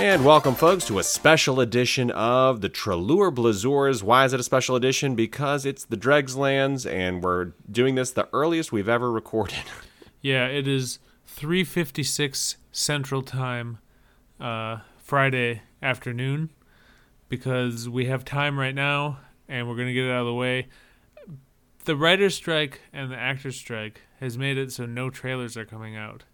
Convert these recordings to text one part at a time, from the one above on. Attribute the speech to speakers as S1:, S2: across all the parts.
S1: And welcome, folks, to a special edition of the Trelure Blazures. Why is it a special edition? Because it's the Dregslands, and we're doing this the earliest we've ever recorded.
S2: Yeah, it is 3:56 Central Time, uh, Friday afternoon, because we have time right now, and we're gonna get it out of the way. The writer's strike and the actor's strike has made it so no trailers are coming out.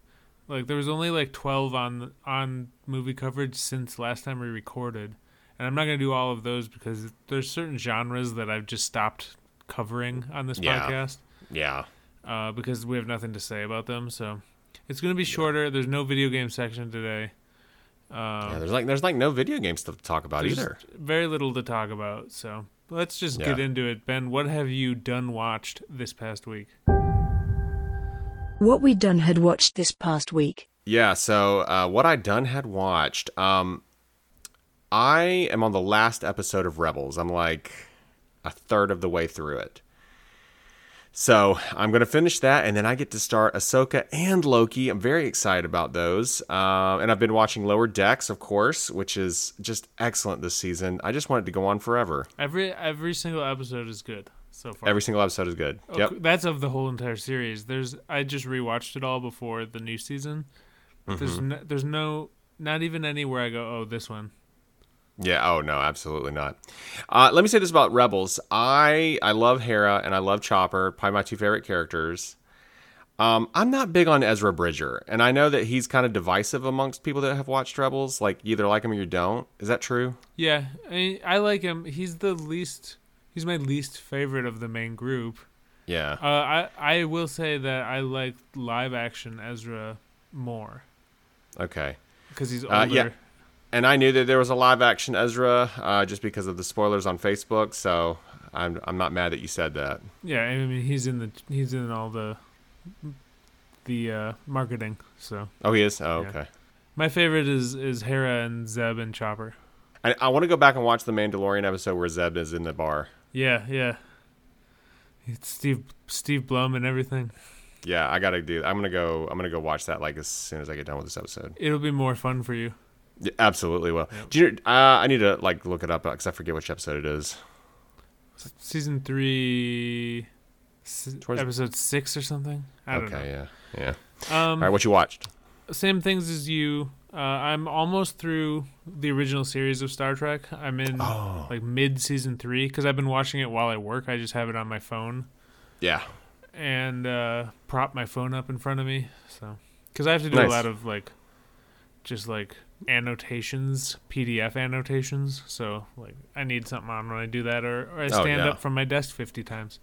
S2: Like there was only like 12 on on movie coverage since last time we recorded, and I'm not gonna do all of those because there's certain genres that I've just stopped covering on this
S1: Yeah.
S2: podcast
S1: Yeah.
S2: uh, because we have nothing to say about them. So it's going to be shorter. There's no video game section today.
S1: yeah,
S2: Um,
S1: there's like there's like no video game stuff to talk about
S2: there's
S1: either.
S2: very little to talk about. So let's just get into it. Ben, what have you done watched this past week?
S3: What we done had watched this past week.
S1: Yeah, so uh, what I done had watched, um, I am on the last episode of Rebels. I'm like a third of the way through it. So I'm gonna finish that, and then I get to start Ahsoka and Loki. I'm very excited about those, uh, and I've been watching Lower Decks, of course, which is just excellent this season. I just want it to go on forever.
S2: Every every single episode is good so far.
S1: Every single episode is good.
S2: Oh,
S1: Yep.
S2: That's of the whole entire series. There's I just rewatched it all before the new season. There's
S1: Mm-hmm.
S2: no, there's no not even anywhere I go. Oh, this one.
S1: Yeah. Oh no, absolutely not. Uh, let me say this about Rebels. I I love Hera and I love Chopper. Probably my two favorite characters. Um, I'm not big on Ezra Bridger, and I know that he's kind of divisive amongst people that have watched Rebels. Like you either like him or you don't. Is that true?
S2: Yeah, I, mean, I like him. He's the least. He's my least favorite of the main group.
S1: Yeah.
S2: Uh, I I will say that I like live action Ezra more
S1: Okay.
S2: because he's older.
S1: Uh, yeah. And I knew that there was a live action Ezra uh, just because of the spoilers on Facebook. So I'm I'm not mad that you said that.
S2: Yeah, I mean he's in the he's in all the the uh, marketing. So
S1: Oh, he is. Oh,
S2: Yeah.
S1: okay.
S2: my favorite is is Hera and Zeb and Chopper.
S1: I, I want to go back and watch the Mandalorian episode where Zeb is in the bar.
S2: Yeah, yeah. It's Steve Steve Blum and everything.
S1: Yeah, I gotta do. I'm gonna go. I'm gonna go watch that like as soon as I get done with this episode.
S2: It'll be more fun for you.
S1: Yeah, absolutely. Well, do you, uh, I need to like look it up because I forget which episode it is.
S2: Season three,
S1: Towards-
S2: episode six or something. I don't
S1: okay.
S2: know.
S1: Yeah. Yeah.
S2: Um,
S1: All right. What you watched?
S2: same things as you. Uh, I'm almost through the original series of Star Trek. I'm in
S1: Oh.
S2: like mid season three because I've been watching it while I work. I just have it on my phone
S1: Yeah.
S2: and uh, prop my phone up in front of me. So because I have to do
S1: Nice.
S2: a lot of like, just like annotations, PDF annotations. So like I need something on when I do that, or, or I
S1: Oh,
S2: stand
S1: yeah.
S2: up from my desk fifty times.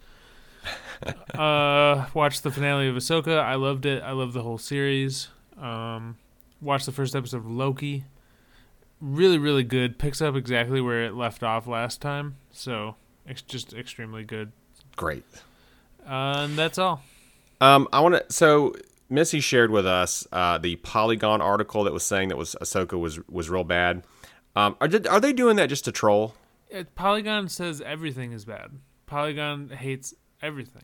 S2: uh, watched the finale of Ahsoka. I loved it. I loved the whole series. Um, watched the first episode of Loki. Really, really good. Picks up exactly where it left off last time. So, it's just extremely good.
S1: Great.
S2: Uh, and that's all.
S1: Um, I want to. So Missy shared with us uh, the Polygon article that was saying that was Ahsoka was was real bad. Um, are did, are they doing that just to troll?
S2: It, Polygon says everything is bad. Polygon hates everything.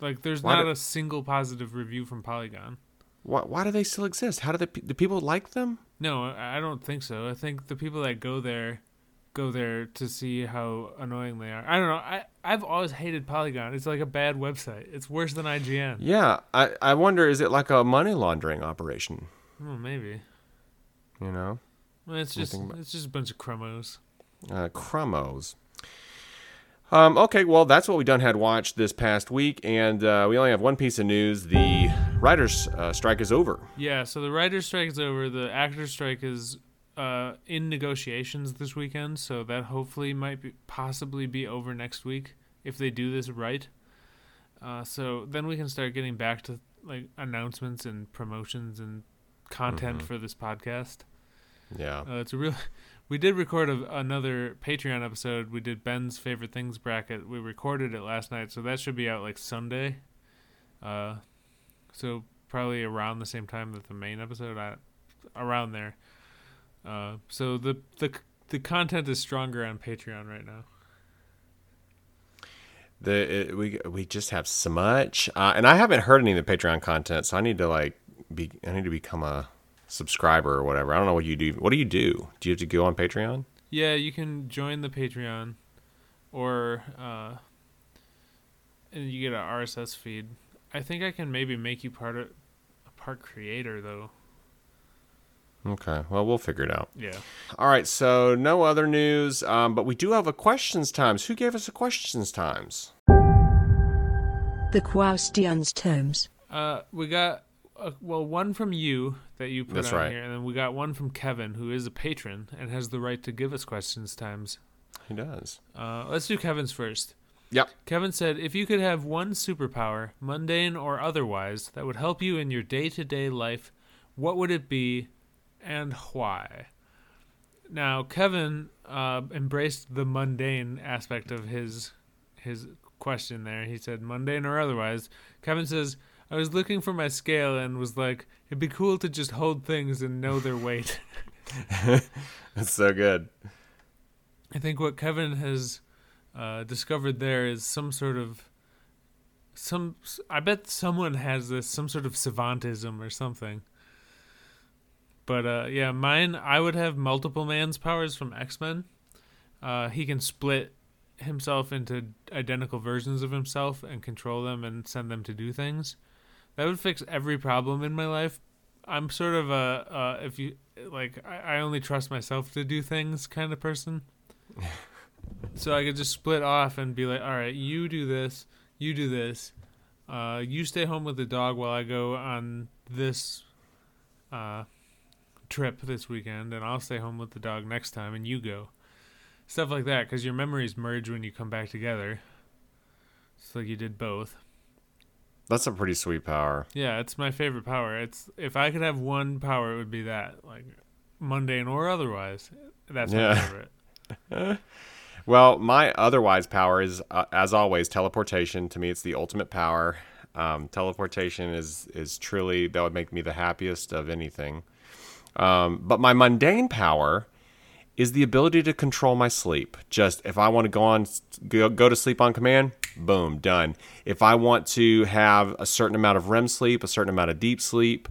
S2: Like, there's
S1: Why
S2: not
S1: do-
S2: a single positive review from Polygon.
S1: Why, why do they still exist? How do they do people like them?
S2: No, I don't think so. I think the people that go there go there to see how annoying they are. I don't know. I I've always hated Polygon. It's like a bad website. It's worse than IGN.
S1: Yeah, I I wonder is it like a money laundering operation?
S2: Oh, maybe.
S1: You know,
S2: Well, it's just
S1: about-
S2: it's just a bunch of chromos.
S1: uh, Crummos. Um, okay, well, that's what we done had watched this past week, and uh, we only have one piece of news: the writers' uh, strike is over.
S2: Yeah, so the writer's strike is over. The actor's strike is uh, in negotiations this weekend, so that hopefully might be, possibly be over next week if they do this right. Uh, so then we can start getting back to like announcements and promotions and content for this podcast.
S1: Yeah,
S2: Uh, it's a real. We did record a, another Patreon episode. We did Ben's favorite things bracket. We recorded it last night, so that should be out like Sunday. Uh, so probably around the same time that the main episode, I, around there. Uh, so the the the content is stronger on Patreon right now.
S1: the it, we we just have so much, uh, and I haven't heard any of the Patreon content, so I need to like be I need to become a subscriber or whatever. I don't know what you do. What do you do? Do you have to go on Patreon?
S2: Yeah, you can join the Patreon, or uh, and you get a RSS feed. I think I can maybe make you part of a part creator though.
S1: Okay, well we'll figure it out.
S2: Yeah.
S1: All right, so no other news, um, but we do have a questions times. Who gave us a questions times?
S3: The Quaustians times.
S2: Uh, we got uh, well one from you that you put
S1: That's
S2: on
S1: right.
S2: here, and then we got one from Kevin, who is a patron and has the right to give us questions times.
S1: He does.
S2: Uh, let's do Kevin's first.
S1: Yep.
S2: Kevin said, if you could have one superpower, mundane or otherwise, that would help you in your day to day life, what would it be and why? Now, Kevin uh, embraced the mundane aspect of his his question there. He said, mundane or otherwise. Kevin says, I was looking for my scale and was like, it'd be cool to just hold things and know their weight.
S1: That's so good.
S2: I think what Kevin has uh, discovered there is some sort of some. I bet someone has this some sort of savantism or something. But uh, yeah, mine. I would have multiple man's powers from X Men. Uh, he can split himself into identical versions of himself and control them and send them to do things. That would fix every problem in my life. I'm sort of a uh, if you like, I, I only trust myself to do things kind of person. so I could just split off and be like, all right, you do this, you do this. Uh, you stay home with the dog while I go on this uh, trip this weekend, and I'll stay home with the dog next time, and you go. Stuff like that, because your memories merge when you come back together. It's like you did both.
S1: That's a pretty sweet power.
S2: Yeah, it's my favorite power. It's if I could have one power, it would be that, like mundane or otherwise. That's
S1: Yeah.
S2: favorite.
S1: Well, my otherwise power is, uh, as always, teleportation. To me, it's the ultimate power. Um, teleportation is is truly that would make me the happiest of anything. Um, but my mundane power is the ability to control my sleep. Just if I want to go on go, go to sleep on command, boom, done. If I want to have a certain amount of REM sleep, a certain amount of deep sleep,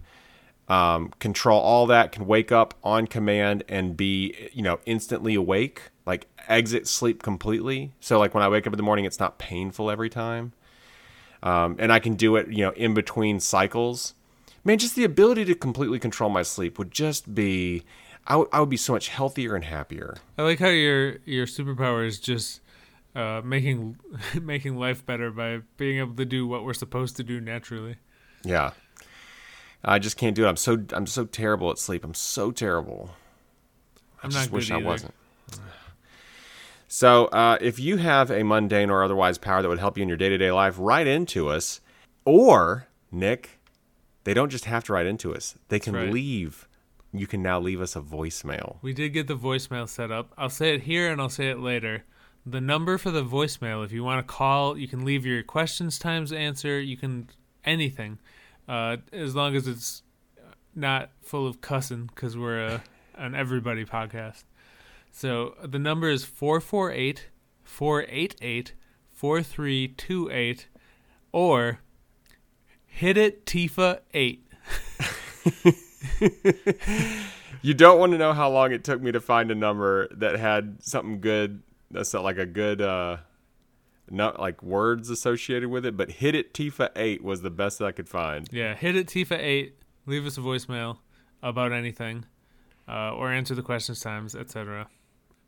S1: um, control all that, can wake up on command and be, you know, instantly awake, like exit sleep completely. So like when I wake up in the morning, it's not painful every time. Um, and I can do it, you know, in between cycles. Man, just the ability to completely control my sleep would just be, I would- I would be so much healthier and happier.
S2: I like how your your superpower is just uh, making making life better by being able to do what we're supposed to do naturally.
S1: Yeah. I just can't do it. I'm so I'm so terrible at sleep. I'm so terrible. I
S2: I'm
S1: just
S2: not
S1: wish
S2: good
S1: I
S2: either.
S1: wasn't. So, uh, if you have a mundane or otherwise power that would help you in your day to day life, write into us. Or, Nick, they don't just have to write into us, they can
S2: right.
S1: leave. You can now leave us a voicemail.
S2: We did get the voicemail set up. I'll say it here and I'll say it later. The number for the voicemail, if you want to call, you can leave your questions times answer. You can anything, uh, as long as it's not full of cussing, because we're a, an everybody podcast. So the number is 448 488 4328 or hit it Tifa 8.
S1: You don't want to know how long it took me to find a number that had something good, that's like a good, uh, not like words associated with it, but hit it Tifa 8 was the best that I could find.
S2: Yeah, hit it Tifa eight. Leave us a voicemail about anything, uh, or answer the questions times, etc.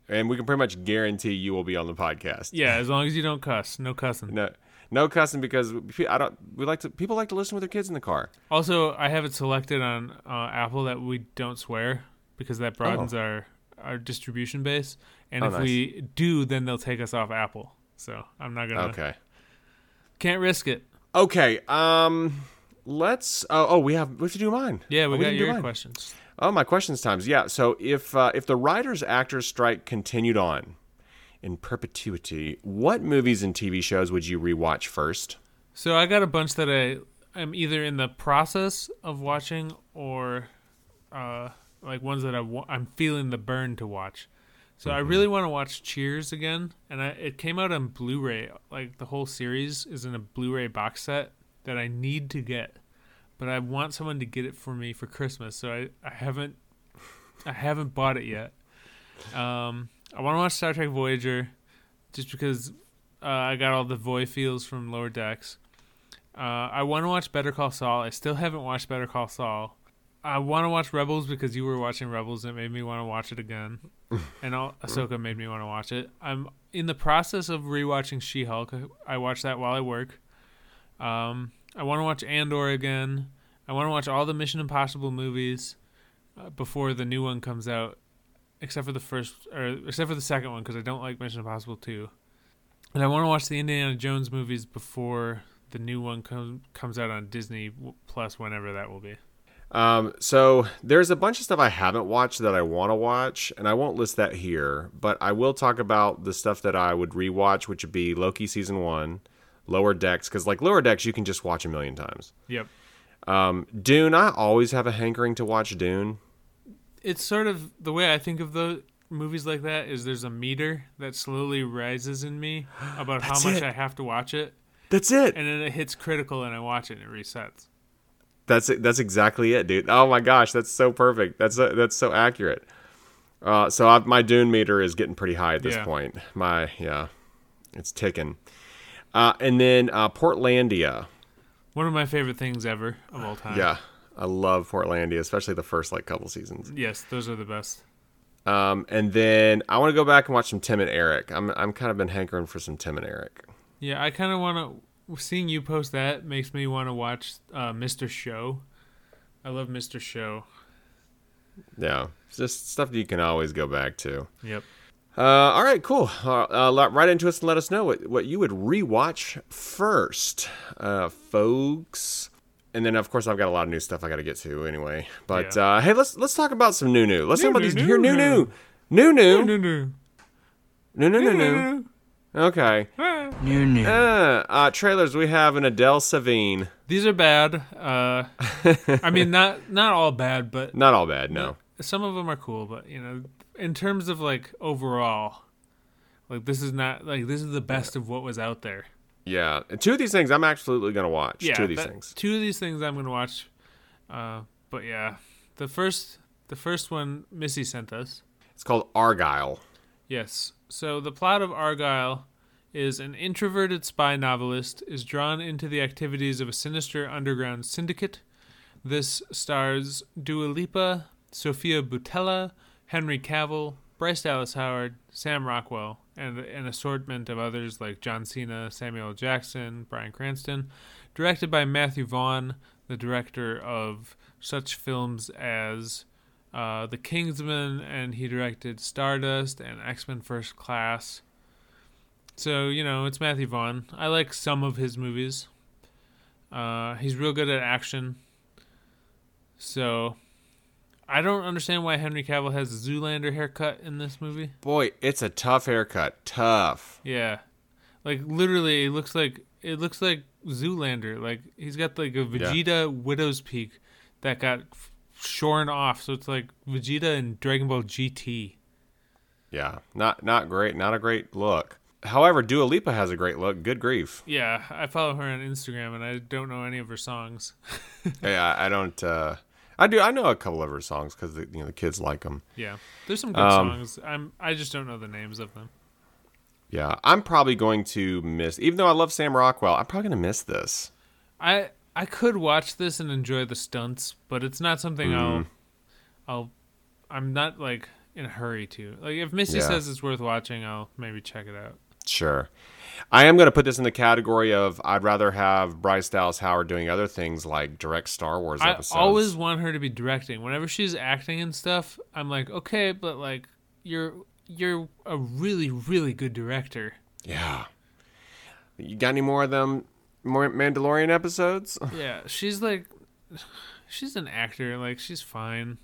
S1: And we can pretty much guarantee you will be on the podcast.
S2: Yeah, as long as you don't cuss, no cussing.
S1: No, no cussing because I don't. We like to. People like to listen with their kids in the car.
S2: Also, I have it selected on uh, Apple that we don't swear because that broadens our our distribution base. And
S1: Oh,
S2: if
S1: nice.
S2: we do, then they'll take us off Apple. So I'm not gonna.
S1: Okay.
S2: Can't risk it.
S1: Okay. Um. Let's. Oh, oh, we have. We have to do mine.
S2: Yeah,
S1: Oh,
S2: we got
S1: didn't do
S2: your questions.
S1: Oh, my questions times. Yeah. So if uh, if the writers actors strike continued on in perpetuity, what movies and TV shows would you rewatch first?
S2: So I got a bunch that I am either in the process of watching or uh, like ones that I wa- I'm feeling the burn to watch. So I really want to watch Cheers again, and I, it came out on Blu-ray. Like the whole series is in a Blu-ray box set that I need to get, but I want someone to get it for me for Christmas. So I, I haven't I haven't bought it yet. Um, I want to watch Star Trek Voyager, just because uh, I got all the Voy feels from Lower Decks. Uh, I want to watch Better Call Saul. I still haven't watched Better Call Saul. I want to watch Rebels because you were watching Rebels and it made me want to watch it again. and all, Ahsoka made me want to watch it. I'm in the process of rewatching She Hulk. I watch that while I work. Um, I want to watch Andor again. I want to watch all the Mission Impossible movies uh, before the new one comes out, except for the first or except for the second one because I don't like Mission Impossible 2. And I want to watch the Indiana Jones movies before the new one com- comes out on Disney Plus, whenever that will be.
S1: Um, so there's a bunch of stuff I haven't watched that I want to watch, and I won't list that here, but I will talk about the stuff that I would rewatch, which would be Loki season one, Lower Decks, because like Lower Decks you can just watch a million times.
S2: Yep.
S1: Um, Dune, I always have a hankering to watch Dune.
S2: It's sort of the way I think of the movies like that is there's a meter that slowly rises in me about how much
S1: it.
S2: I have to watch it,
S1: That's it.
S2: and then it hits critical and I watch it and it resets.
S1: That's it. That's exactly it, dude. Oh my gosh, that's so perfect. That's uh, that's so accurate. Uh, so i my Dune meter is getting pretty high at this
S2: Yeah.
S1: point. My yeah, it's ticking. Uh, and then uh, Portlandia.
S2: One of my favorite things ever of all time.
S1: Yeah, I love Portlandia, especially the first like couple seasons.
S2: Yes, those are the best.
S1: Um, and then I want to go back and watch some Tim and Eric. I'm I'm kind of been hankering for some Tim and Eric.
S2: Yeah, I kind of want to. Seeing you post that makes me want to watch uh, Mr. Show. I love Mr. Show.
S1: Yeah, it's just stuff that you can always go back to.
S2: Yep.
S1: Uh, all right, cool. Uh, uh, right into us and let us know what, what you would rewatch first, uh, folks. And then, of course, I've got a lot of new stuff I got to get to anyway. But
S2: Yeah.
S1: uh, hey, let's let's talk about some new new. Let's
S2: New,
S1: talk about
S2: new,
S1: these
S2: new,
S1: here new
S2: new.
S1: new new
S2: No,
S1: new
S2: no,
S1: new new new
S2: no.
S1: new. Okay.
S4: New new.
S1: Uh, uh, trailers. We have an Adele Savine.
S2: These are bad. Uh, I mean, not not all bad, but
S1: Not all bad. No.
S2: some of them are cool. But you know, in terms of like overall, like this is not like this is the best of what was out there.
S1: Yeah. And two of these things I'm absolutely gonna watch.
S2: Yeah,
S1: two of these
S2: that-
S1: things.
S2: Two of these things I'm gonna watch. Uh, but yeah, the first the first one Missy sent us.
S1: It's called Argylle.
S2: Yes. So the plot of Argylle is an introverted spy novelist is drawn into the activities of a sinister underground syndicate. This stars Dua Lipa, Sofia Boutella, Henry Cavill, Bryce Dallas Howard, Sam Rockwell, and an assortment of others like John Cena, Samuel Jackson, Bryan Cranston. Directed by Matthew Vaughn, the director of such films as uh, The Kingsman, and he directed Stardust and X Men First Class. So, you know, it's Matthew Vaughn. I like some of his movies. Uh, he's real good at action. So, I don't understand why Henry Cavill has a Zoolander haircut in this movie.
S1: Boy, it's a tough haircut. Tough.
S2: Yeah. Like literally it looks like it looks like Zoolander. Like he's got like a Vegeta widow's peak that got shorn off. So it's like Vegeta and Dragon Ball GT.
S1: Yeah, not not great, not a great look. However, Dua Lipa has a great look. Good grief.
S2: Yeah, I follow her on Instagram and I don't know any of her songs.
S1: I, I don't. Uh, I do. I know a couple of her songs because you know the kids like them.
S2: Yeah. There's some good
S1: Um,
S2: songs. I'm I just don't know the names of them.
S1: Yeah, I'm probably going to miss. Even though I love Sam Rockwell, I'm probably going to miss this.
S2: I I could watch this and enjoy the stunts, but it's not something I'll
S1: Mm.
S2: I'll I'm not like in a hurry to. Like if Missy
S1: Yeah.
S2: says it's worth watching, I'll maybe check it out.
S1: Sure. I am going to put this in the category of I'd rather have Bryce Dallas Howard doing other things like direct Star Wars
S2: I
S1: episodes.
S2: always want her to be directing. Whenever she's acting and stuff, I'm like, okay, but like you're you're a really really good director.
S1: Yeah. You got any more of them more Mandalorian episodes?
S2: Yeah, she's like she's an actor. Like she's fine.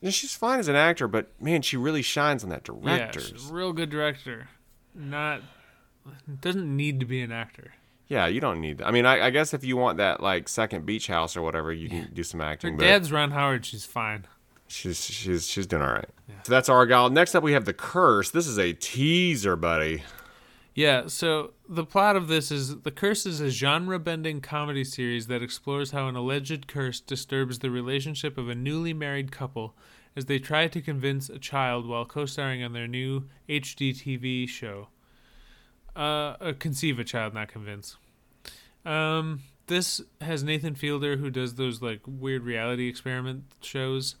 S1: Yeah, she's fine as an actor, but man, she really shines on that
S2: director.
S1: Yeah,
S2: she's a real good director. Not doesn't need to be an actor.
S1: Yeah, you don't need. I mean, I, I guess if you want that like second beach house or whatever, you can do some
S2: Her
S1: acting. But
S2: dad's Ron Howard. She's fine.
S1: she's she's she's doing all right. So that's Argylle. Next up, we have the curse. This is a teaser, buddy.
S2: Yeah, so the plot of this is The Curse is a genre bending comedy series that explores how an alleged curse disturbs the relationship of a newly married couple as they try to convince a child while co starring on their new HGTV show. Uh, uh, conceive a child, not convince. Um, this has Nathan Fielder, who does those like weird reality experiment shows.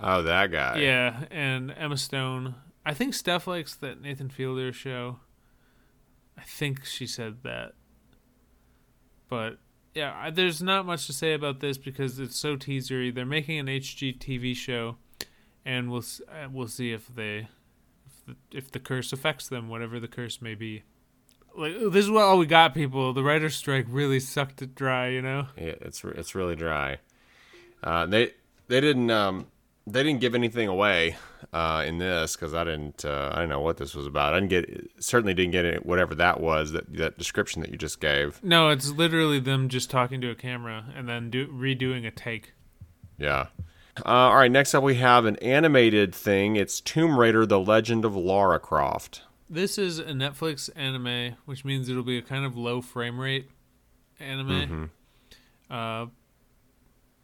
S1: Oh, that guy.
S2: Yeah, and Emma Stone. I think Steph likes that Nathan Fielder show. I think she said that. But yeah, I- there's not much to say about this because it's so teasery. They're making an HGTV show, and we'll uh, we'll see if they if the, if the curse affects them, whatever the curse may be. Like this is what all we got, people. The writer's strike really sucked it dry, you know.
S1: Yeah, it's it's really dry. Uh, they they didn't um they didn't give anything away uh, in this because I didn't uh, I didn't know what this was about. I didn't get certainly didn't get it whatever that was that that description that you just gave.
S2: No, it's literally them just talking to a camera and then do, redoing a take.
S1: Yeah. Uh, all right. Next up, we have an animated thing. It's Tomb Raider: The Legend of Lara Croft.
S2: This is a Netflix anime, which means it'll be a kind of low frame rate anime. Uh,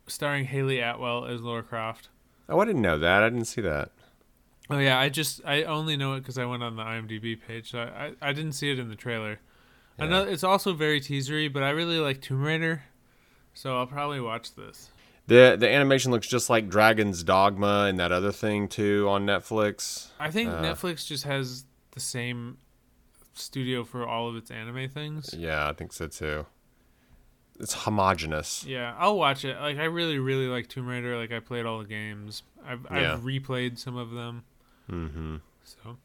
S2: starring Hayley Atwell as Lara Croft.
S1: Oh, I didn't know that. I didn't see that.
S2: Oh yeah, I just I only know it because I went on the IMDb page. So I, I, I didn't see it in the trailer. I know it's also very teasery, but I really like Tomb Raider, so I'll probably watch this.
S1: the The animation looks just like Dragon's Dogma and that other thing too on Netflix.
S2: I think
S1: Uh.
S2: Netflix just has the same studio for all of its anime things.
S1: Yeah, I think so too. It's homogenous.
S2: Yeah, I'll watch it. Like I really, really like Tomb Raider. Like I played all the games. I've
S1: Yeah.
S2: I've replayed some of them.
S1: Mm-hmm.
S2: So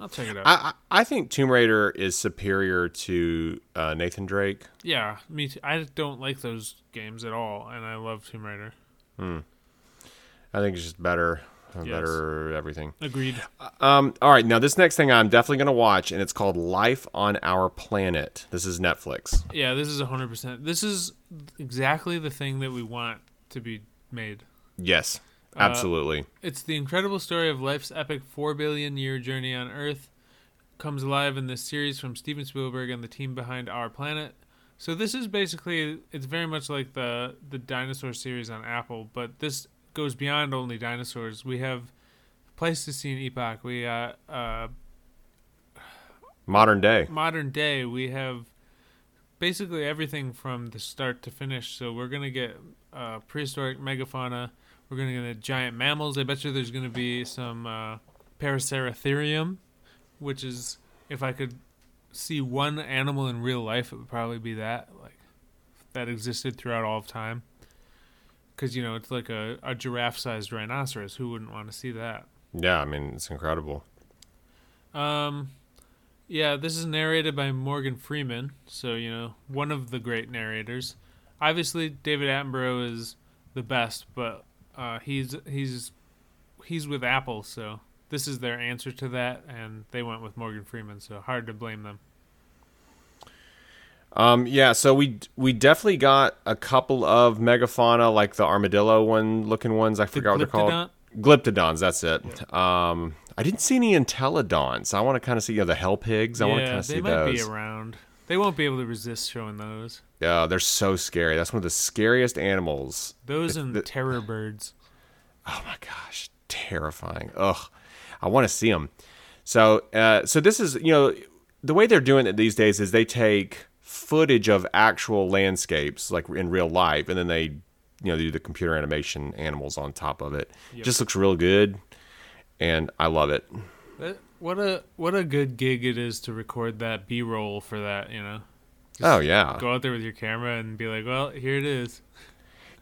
S2: I'll check it out.
S1: I, I I think Tomb Raider is superior to uh, Nathan Drake.
S2: yeah, me too. I don't like those games at all, and I love Tomb Raider. Hmm.
S1: I think it's just better,
S2: Yes.
S1: better everything.
S2: Agreed.
S1: Um, all right, now this next thing I'm definitely gonna watch, and it's called Life on Our Planet. This is Netflix.
S2: Yeah, this is hundred percent. This is exactly the thing that we want to be made.
S1: Yes,
S2: Uh,
S1: absolutely.
S2: It's the incredible story of life's epic four billion year journey on Earth. Comes alive in this series from Steven Spielberg and the team behind Our Planet. So this is basically it's very much like the the dinosaur series on Apple, but this goes beyond only dinosaurs. We have Pleistocene epoch. We got uh,
S1: Modern day.
S2: modern day. We have basically everything from the start to finish. So we're gonna get uh, prehistoric megafauna. We're gonna get giant mammals. I bet you there's gonna be some uh, Paraceratherium, which is if I could see one animal in real life, it would probably be that like that existed throughout all of time. Because you know it's like a, a giraffe-sized rhinoceros. Who wouldn't want to see that?
S1: Yeah, I mean it's incredible.
S2: Um, yeah, this is narrated by Morgan Freeman, so you know one of the great narrators. Obviously, David Attenborough is the best, but uh, he's he's he's with Apple, so this is their answer to that, and they went with Morgan Freeman, so hard to blame them.
S1: Um, yeah, so we we definitely got a couple of megafauna, like the armadillo one looking ones. I forgot what they're called. Glyptodons, that's it. Um, I didn't see any Entelodons. I want to kind of see you know, the hell pigs. I want to
S2: yeah,
S1: kind of
S2: they might be around. They won't be able to resist showing those.
S1: Yeah, they're so scary. That's one of the scariest animals.
S2: Those
S1: It's
S2: and
S1: the-
S2: terror birds.
S1: Oh my gosh, terrifying. Ugh, I want to see them. So, uh, so this is you know the way they're doing it these days is they take footage of actual landscapes like in real life, and then they you know do the computer animation animals on top of it.
S2: Yep.
S1: Just looks real good, and I love it.
S2: What a what a good gig it is to record that B roll for that. You know,
S1: oh yeah,
S2: go out there with your camera and be like, "Well, here it is."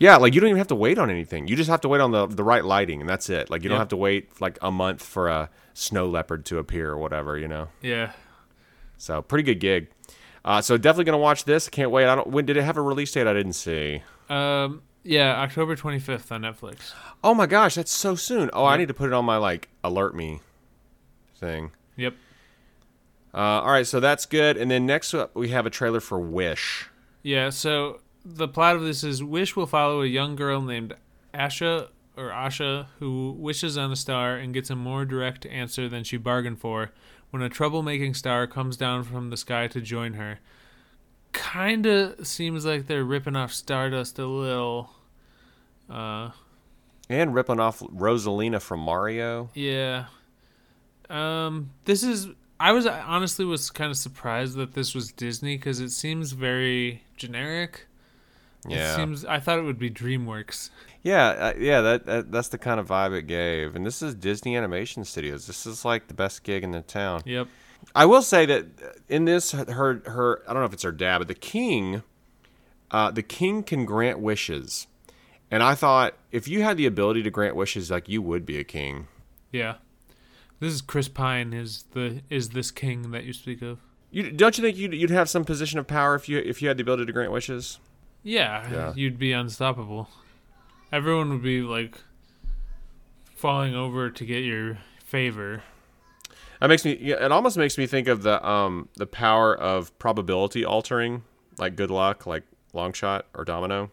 S1: yeah. Like you don't even have to wait on anything. You just have to wait on the the right lighting, and that's it. Like you don't have to wait like a month for a snow leopard to appear or whatever. You know.
S2: Yeah,
S1: So pretty good gig. Uh, so definitely gonna watch this. Can't wait. I don't. When did it have a release date? I didn't see.
S2: um, yeah, October twenty fifth on Netflix.
S1: Oh my gosh, that's so soon. Oh, I need to put it on my like alert me thing.
S2: Yep.
S1: Uh, all right, so that's good. And then next up, we have a trailer for Wish.
S2: Yeah. So the plot of this is Wish will follow a young girl named Asha or Asha who wishes on a star and gets a more direct answer than she bargained for when a troublemaking star comes down from the sky to join her. Kinda seems like they're ripping off Stardust a little. Uh,
S1: And ripping off Rosalina from Mario.
S2: yeah. Um, this is. I was I honestly was kind of surprised that this was Disney because it seems very generic.
S1: Yeah.
S2: It seems. I thought it would be DreamWorks.
S1: Yeah, uh, yeah, that, that that's the kind of vibe it gave. And this is Disney Animation Studios. This is like the best gig in the town.
S2: Yep.
S1: I will say that in this, her her I don't know if it's her dad, but the king, uh, the king can grant wishes, and I thought if you had the ability to grant wishes, like you would be a king.
S2: Yeah. This is Chris Pine. Is the is this king that you speak of?
S1: You don't you think you'd, you'd have some position of power if you if you had the ability to grant wishes?
S2: Yeah,
S1: Yeah.
S2: you'd be unstoppable. Everyone would be like falling over to get your favor.
S1: That makes me. It almost makes me think of the um the power of probability altering, like good luck, like long shot or domino.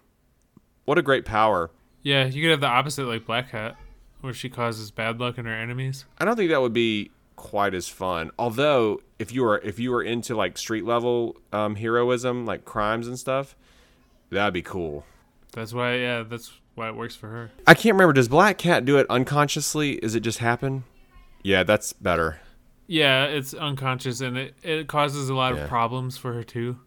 S1: What a great power!
S2: Yeah, you could have the opposite, like Black Cat, where she causes bad luck in her enemies.
S1: I don't think that would be quite as fun. Although, if you were if you were into like street level um, heroism, like crimes and stuff, that'd be cool.
S2: That's why, yeah, that's why it works for her.
S1: I can't remember. Does Black Cat do it unconsciously? Is it just happen? Yeah, that's better.
S2: Yeah, it's unconscious and it, it causes a lot
S1: Yeah.
S2: of problems for her too.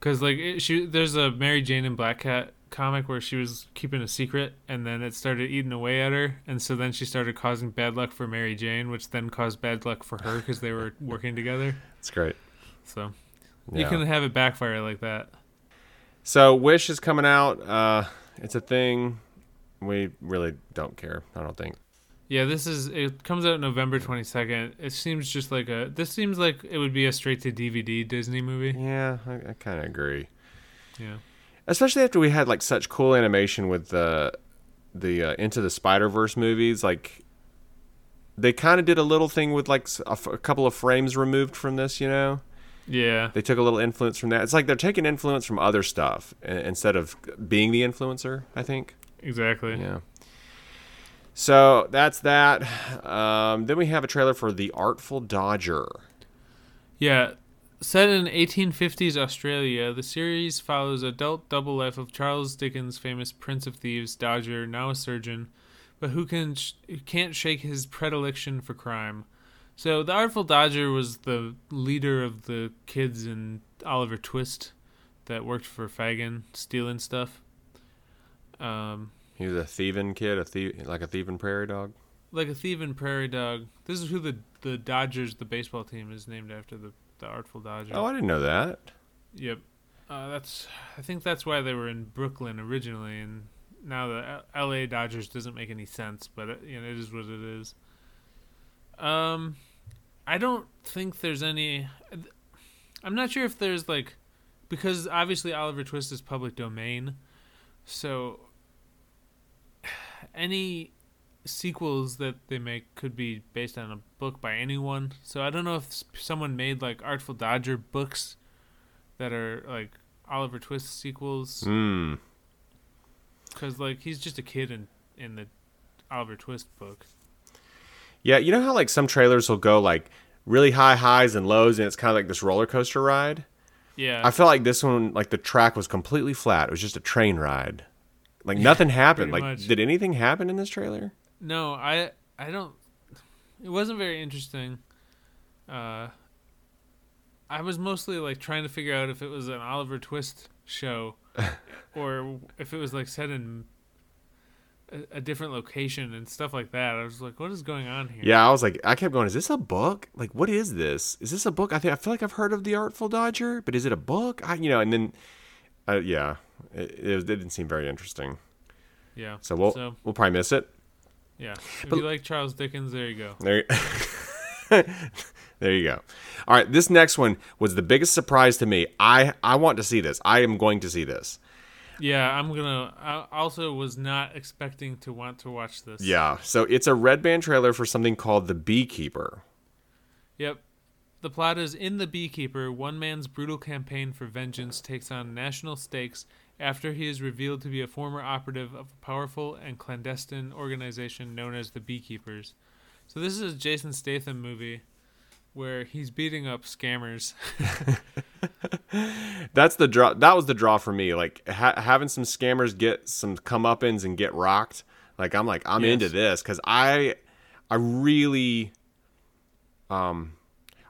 S2: Cause like it, she, there's a Mary Jane and Black Cat comic where she was keeping a secret and then it started eating away at her, and so then she started causing bad luck for Mary Jane, which then caused bad luck for her because they were working together.
S1: It's great.
S2: So you can have it backfire like that.
S1: So Wish is coming out. Uh, it's a thing. We really don't care. I don't think.
S2: Yeah, this is it comes out November twenty second. It seems just like a this seems like it would be a straight to DVD Disney movie.
S1: Yeah, I, I kind of agree.
S2: Yeah.
S1: Especially after we had like such cool animation with the the uh, Into the Spider Verse movies. Like they kind of did a little thing with like a, f- a couple of frames removed from this. You know,
S2: Yeah.
S1: they took a little influence from that. It's like they're taking influence from other stuff instead of being the influencer. I think.
S2: Exactly.
S1: Yeah. So that's that. Um, then we have a trailer for The Artful Dodger.
S2: Yeah. Set in 1850s Australia, the series follows adult double life of Charles Dickens' famous Prince of Thieves, Dodger, now a surgeon, but who can sh- who can't shake his predilection for crime. So the Artful Dodger was the leader of the kids in Oliver Twist that worked for Fagin, stealing stuff. Um,
S1: He was a thieving kid, a thief, like a thieving prairie dog.
S2: like a thieving prairie dog. This is who the the Dodgers, the baseball team, is named after the the Artful Dodger.
S1: Oh, I didn't know that.
S2: Yep. Uh, that's. I think that's why they were in Brooklyn originally, and now the L- L.A. Dodgers doesn't make any sense. But it, you know, it is what it is. Um, I don't think there's any. I'm not sure if there's like, because obviously Oliver Twist is public domain, so any sequels that they make could be based on a book by anyone. So I don't know if someone made like Artful Dodger books that are like Oliver Twist sequels
S1: Hmm.
S2: because like he's just a kid in in the Oliver Twist book.
S1: Yeah, you know how like some trailers will go like really high highs and lows, and it's kind of like this roller coaster ride.
S2: Yeah,
S1: I felt like this one, like the track was completely flat. It was just a train ride. Like nothing happened. Like,
S2: much.
S1: did anything happen in this trailer?
S2: no, I I don't. It wasn't very interesting. Uh, I was mostly like trying to figure out if it was an Oliver Twist show, or if it was like set in a, a different location and stuff like that. I was like, what is going on here?
S1: Yeah, I was like, I kept going. Is this a book? Like, what is this? Is this a book? I think I feel like I've heard of the Artful Dodger, but is it a book? I, you know, and then, uh, yeah, it, it, didn't seem very interesting.
S2: yeah.
S1: So we'll
S2: so
S1: we'll probably miss it.
S2: yeah. If
S1: But-
S2: you like Charles Dickens, there you go.
S1: There, there you go. All right, this next one was the biggest surprise to me. I I want to see this. I am going to see this.
S2: Yeah, I'm gonna. I also was not expecting to want to watch this.
S1: Yeah. So it's a red band trailer for something called The Beekeeper.
S2: Yep. The plot is in The Beekeeper, one man's brutal campaign for vengeance takes on national stakes after he is revealed to be a former operative of a powerful and clandestine organization known as the Beekeepers. So this is a Jason Statham movie where he's beating up scammers.
S1: That's the draw. That was the draw for me. Like ha- having some scammers get some comeuppance and get rocked. Like I'm like I'm
S2: Yes.
S1: into this because I, I really, um,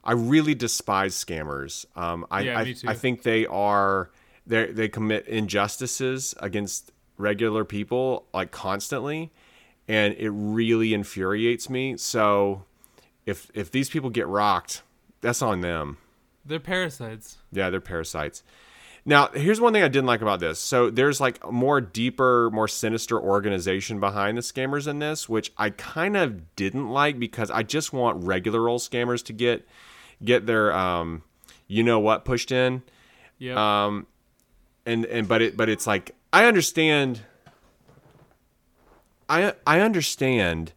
S1: I really despise scammers. Um, I
S2: Yeah,
S1: I. I think they are they they commit injustices against regular people like constantly, and it really infuriates me. So, if if these people get rocked, that's on them.
S2: They're parasites.
S1: Yeah, they're parasites. Now, here's one thing I didn't like about this. So there's like a more deeper, more sinister organization behind the scammers in this, which I kind of didn't like because I just want regular old scammers to get get their um you know what pushed in.
S2: Yeah.
S1: Um and and but it but it's like I understand I I understand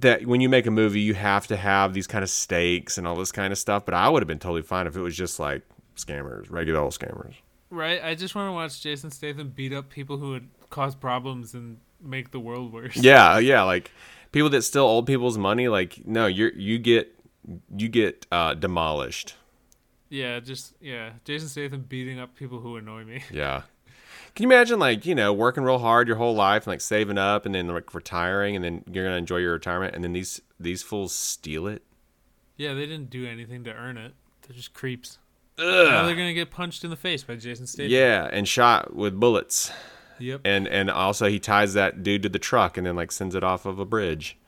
S1: that when you make a movie you have to have these kind of stakes and all this kind of stuff, but I would have been totally fine if it was just like scammers, regular old scammers.
S2: right. I just want to watch Jason Statham beat up people who would cause problems and make the world worse.
S1: Yeah, yeah, like people that steal old people's money, like no, you're you get you get uh, demolished.
S2: Yeah, just yeah. Jason Statham beating up people who annoy me.
S1: Yeah. Can you imagine like, you know, working real hard your whole life and like saving up and then like retiring and then you're gonna enjoy your retirement and then these these fools steal it?
S2: Yeah, they didn't do anything to earn it. They're just creeps. Now they're gonna get punched in the face by Jason Statham.
S1: Yeah, and shot with bullets.
S2: Yep.
S1: And and also he ties that dude to the truck and then like sends it off of a bridge.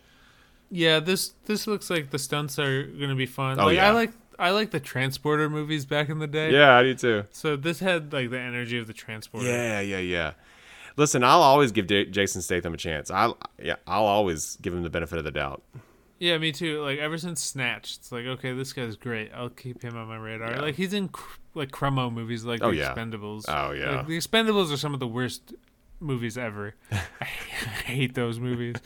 S2: Yeah, this this looks like the stunts are gonna be fun.
S1: Oh,
S2: like
S1: yeah.
S2: I like I like the transporter movies back in the day.
S1: Yeah, I do too.
S2: So this had like the energy of the transporter.
S1: Yeah, yeah, yeah. Listen, I'll always give J- Jason Statham a chance. I yeah, I'll always give him the benefit of the doubt.
S2: Yeah, me too. Like ever since Snatch, it's like okay, this guy's great. I'll keep him on my radar. Like he's in cr- like Crummo movies, like
S1: Oh,
S2: The
S1: yeah.
S2: Expendables.
S1: Oh, yeah.
S2: Like, the Expendables are some of the worst movies ever. I hate those movies,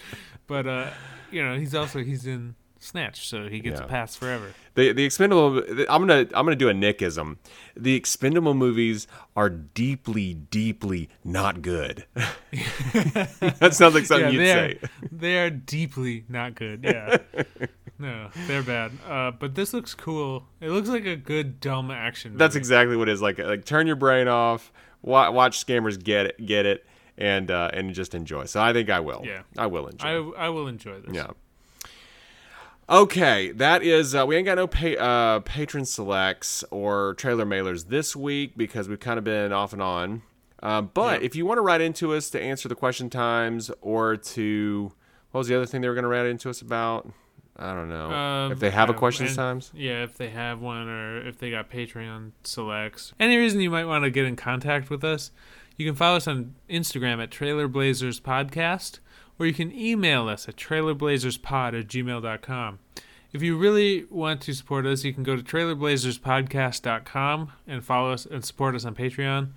S2: but uh, you know he's also he's in Snatch, so he gets
S1: Yeah.
S2: a pass forever.
S1: The the expendable I'm gonna I'm gonna do a Nickism. The expendable movies are deeply, deeply not good. that sounds like something you'd
S2: they
S1: say.
S2: are they are deeply not good. Yeah. No, they're bad. Uh, but this looks cool. It looks like a good dumb action.
S1: That's exactly what it is. Like like turn your brain off, watch, watch scammers get it, get it, and uh, and just enjoy. So I think I will.
S2: Yeah.
S1: I will enjoy.
S2: I I will enjoy this.
S1: Yeah. Okay, that is uh, we ain't got no pay, uh, patron selects or trailer mailers this week because we've kind of been off and on. Uh, but if you want to write into us to answer the question times or to what was the other thing they were going to write into us about? I don't know.
S2: Um,
S1: if they have a
S2: uh,
S1: question
S2: and-
S1: times.
S2: Yeah, if they have one or if they got Patreon selects. Any reason you might want to get in contact with us, you can follow us on Instagram at Trailer Blazers Podcast, or you can email us at trailerblazerspod at gmail.com. If you really want to support us, you can go to trailerblazerspodcast.com and follow us and support us on Patreon.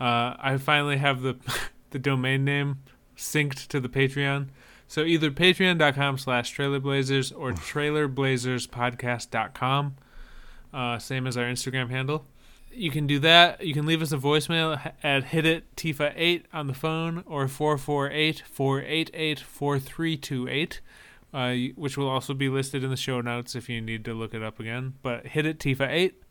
S2: Uh, I finally have the the domain name synced to the Patreon. So either patreon.com slash trailerblazers or trailerblazerspodcast.com. Uh, same as our Instagram handle. You can do that. You can leave us a voicemail at hit it Tifa 8 on the phone or 448 488 4328, uh, which will also be listed in the show notes if you need to look it up again. But hit it Tifa 8.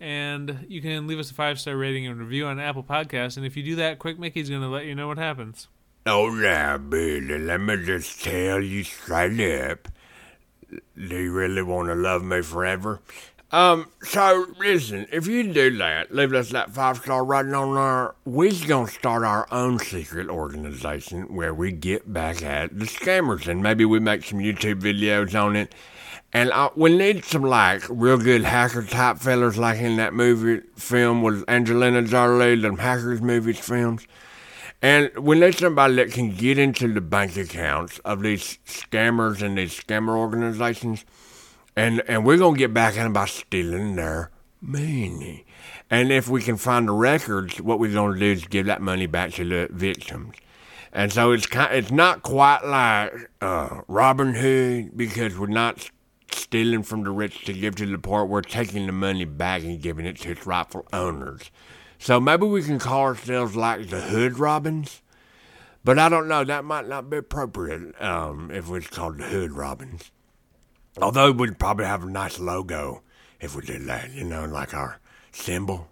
S2: And you can leave us a five star rating and review on Apple Podcasts. And if you do that, Quick Mickey's going to let you know what happens.
S4: Oh, now, baby, let me just tell you straight up. Do you really want to love me forever? Um, so listen, if you do that, leave us that five star rating on there. We's gonna start our own secret organization where we get back at the scammers and maybe we make some YouTube videos on it. And uh, we need some like real good hacker type fellers like in that movie film with Angelina Jolie, them hackers movies films. And we need somebody that can get into the bank accounts of these scammers and these scammer organizations. And and we're gonna get back them by stealing their money. And if we can find the records, what we're gonna do is give that money back to the victims. And so it's kind, it's not quite like uh, Robin Hood because we're not stealing from the rich to give to the poor. We're taking the money back and giving it to its rightful owners. So maybe we can call ourselves like the Hood Robins. But I don't know. That might not be appropriate um, if it's called the Hood Robins.
S1: Although we'd probably have a nice logo if we did that, you know, like our symbol.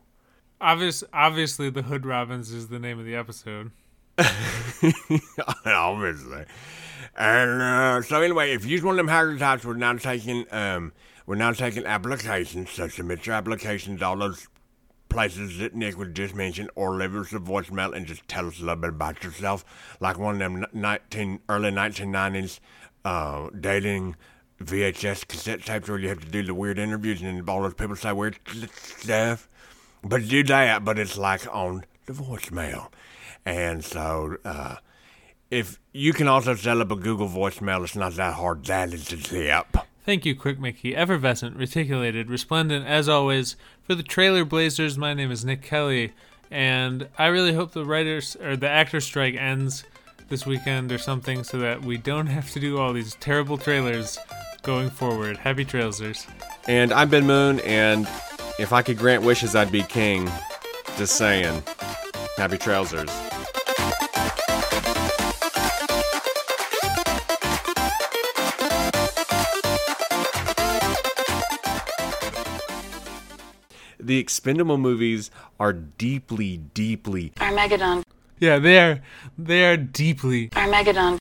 S2: Obvious, obviously, the Hood Robins is the name of the episode.
S1: Obviously. And uh, so anyway, if you use one of them hacker types, we're now taking um we're now taking applications. So submit your applications all those places that Nick was just mentioned, or leave us a voicemail and just tell us a little bit about yourself, like one of them nineteen early nineteen nineties uh, dating VHS cassette tapes where you have to do the weird interviews and all those people say weird stuff. But do that, but it's like on the voicemail. And so, uh, if you can also set up a Google voicemail, it's not that hard. That is the tip.
S2: Thank you, Quick Mickey. Effervescent, reticulated, resplendent, as always. For the Trailer Blazers, my name is Nick Kelly, and I really hope the writers or the actor strike ends this weekend or something so that we don't have to do all these terrible trailers going forward. Happy Trailsers.
S5: And I'm Ben Moon, and if I could grant wishes, I'd be king. Just saying. Happy Trousers. The expendable movies are deeply, deeply
S6: Armageddon.
S2: Yeah, they are they are deeply
S6: Armageddon.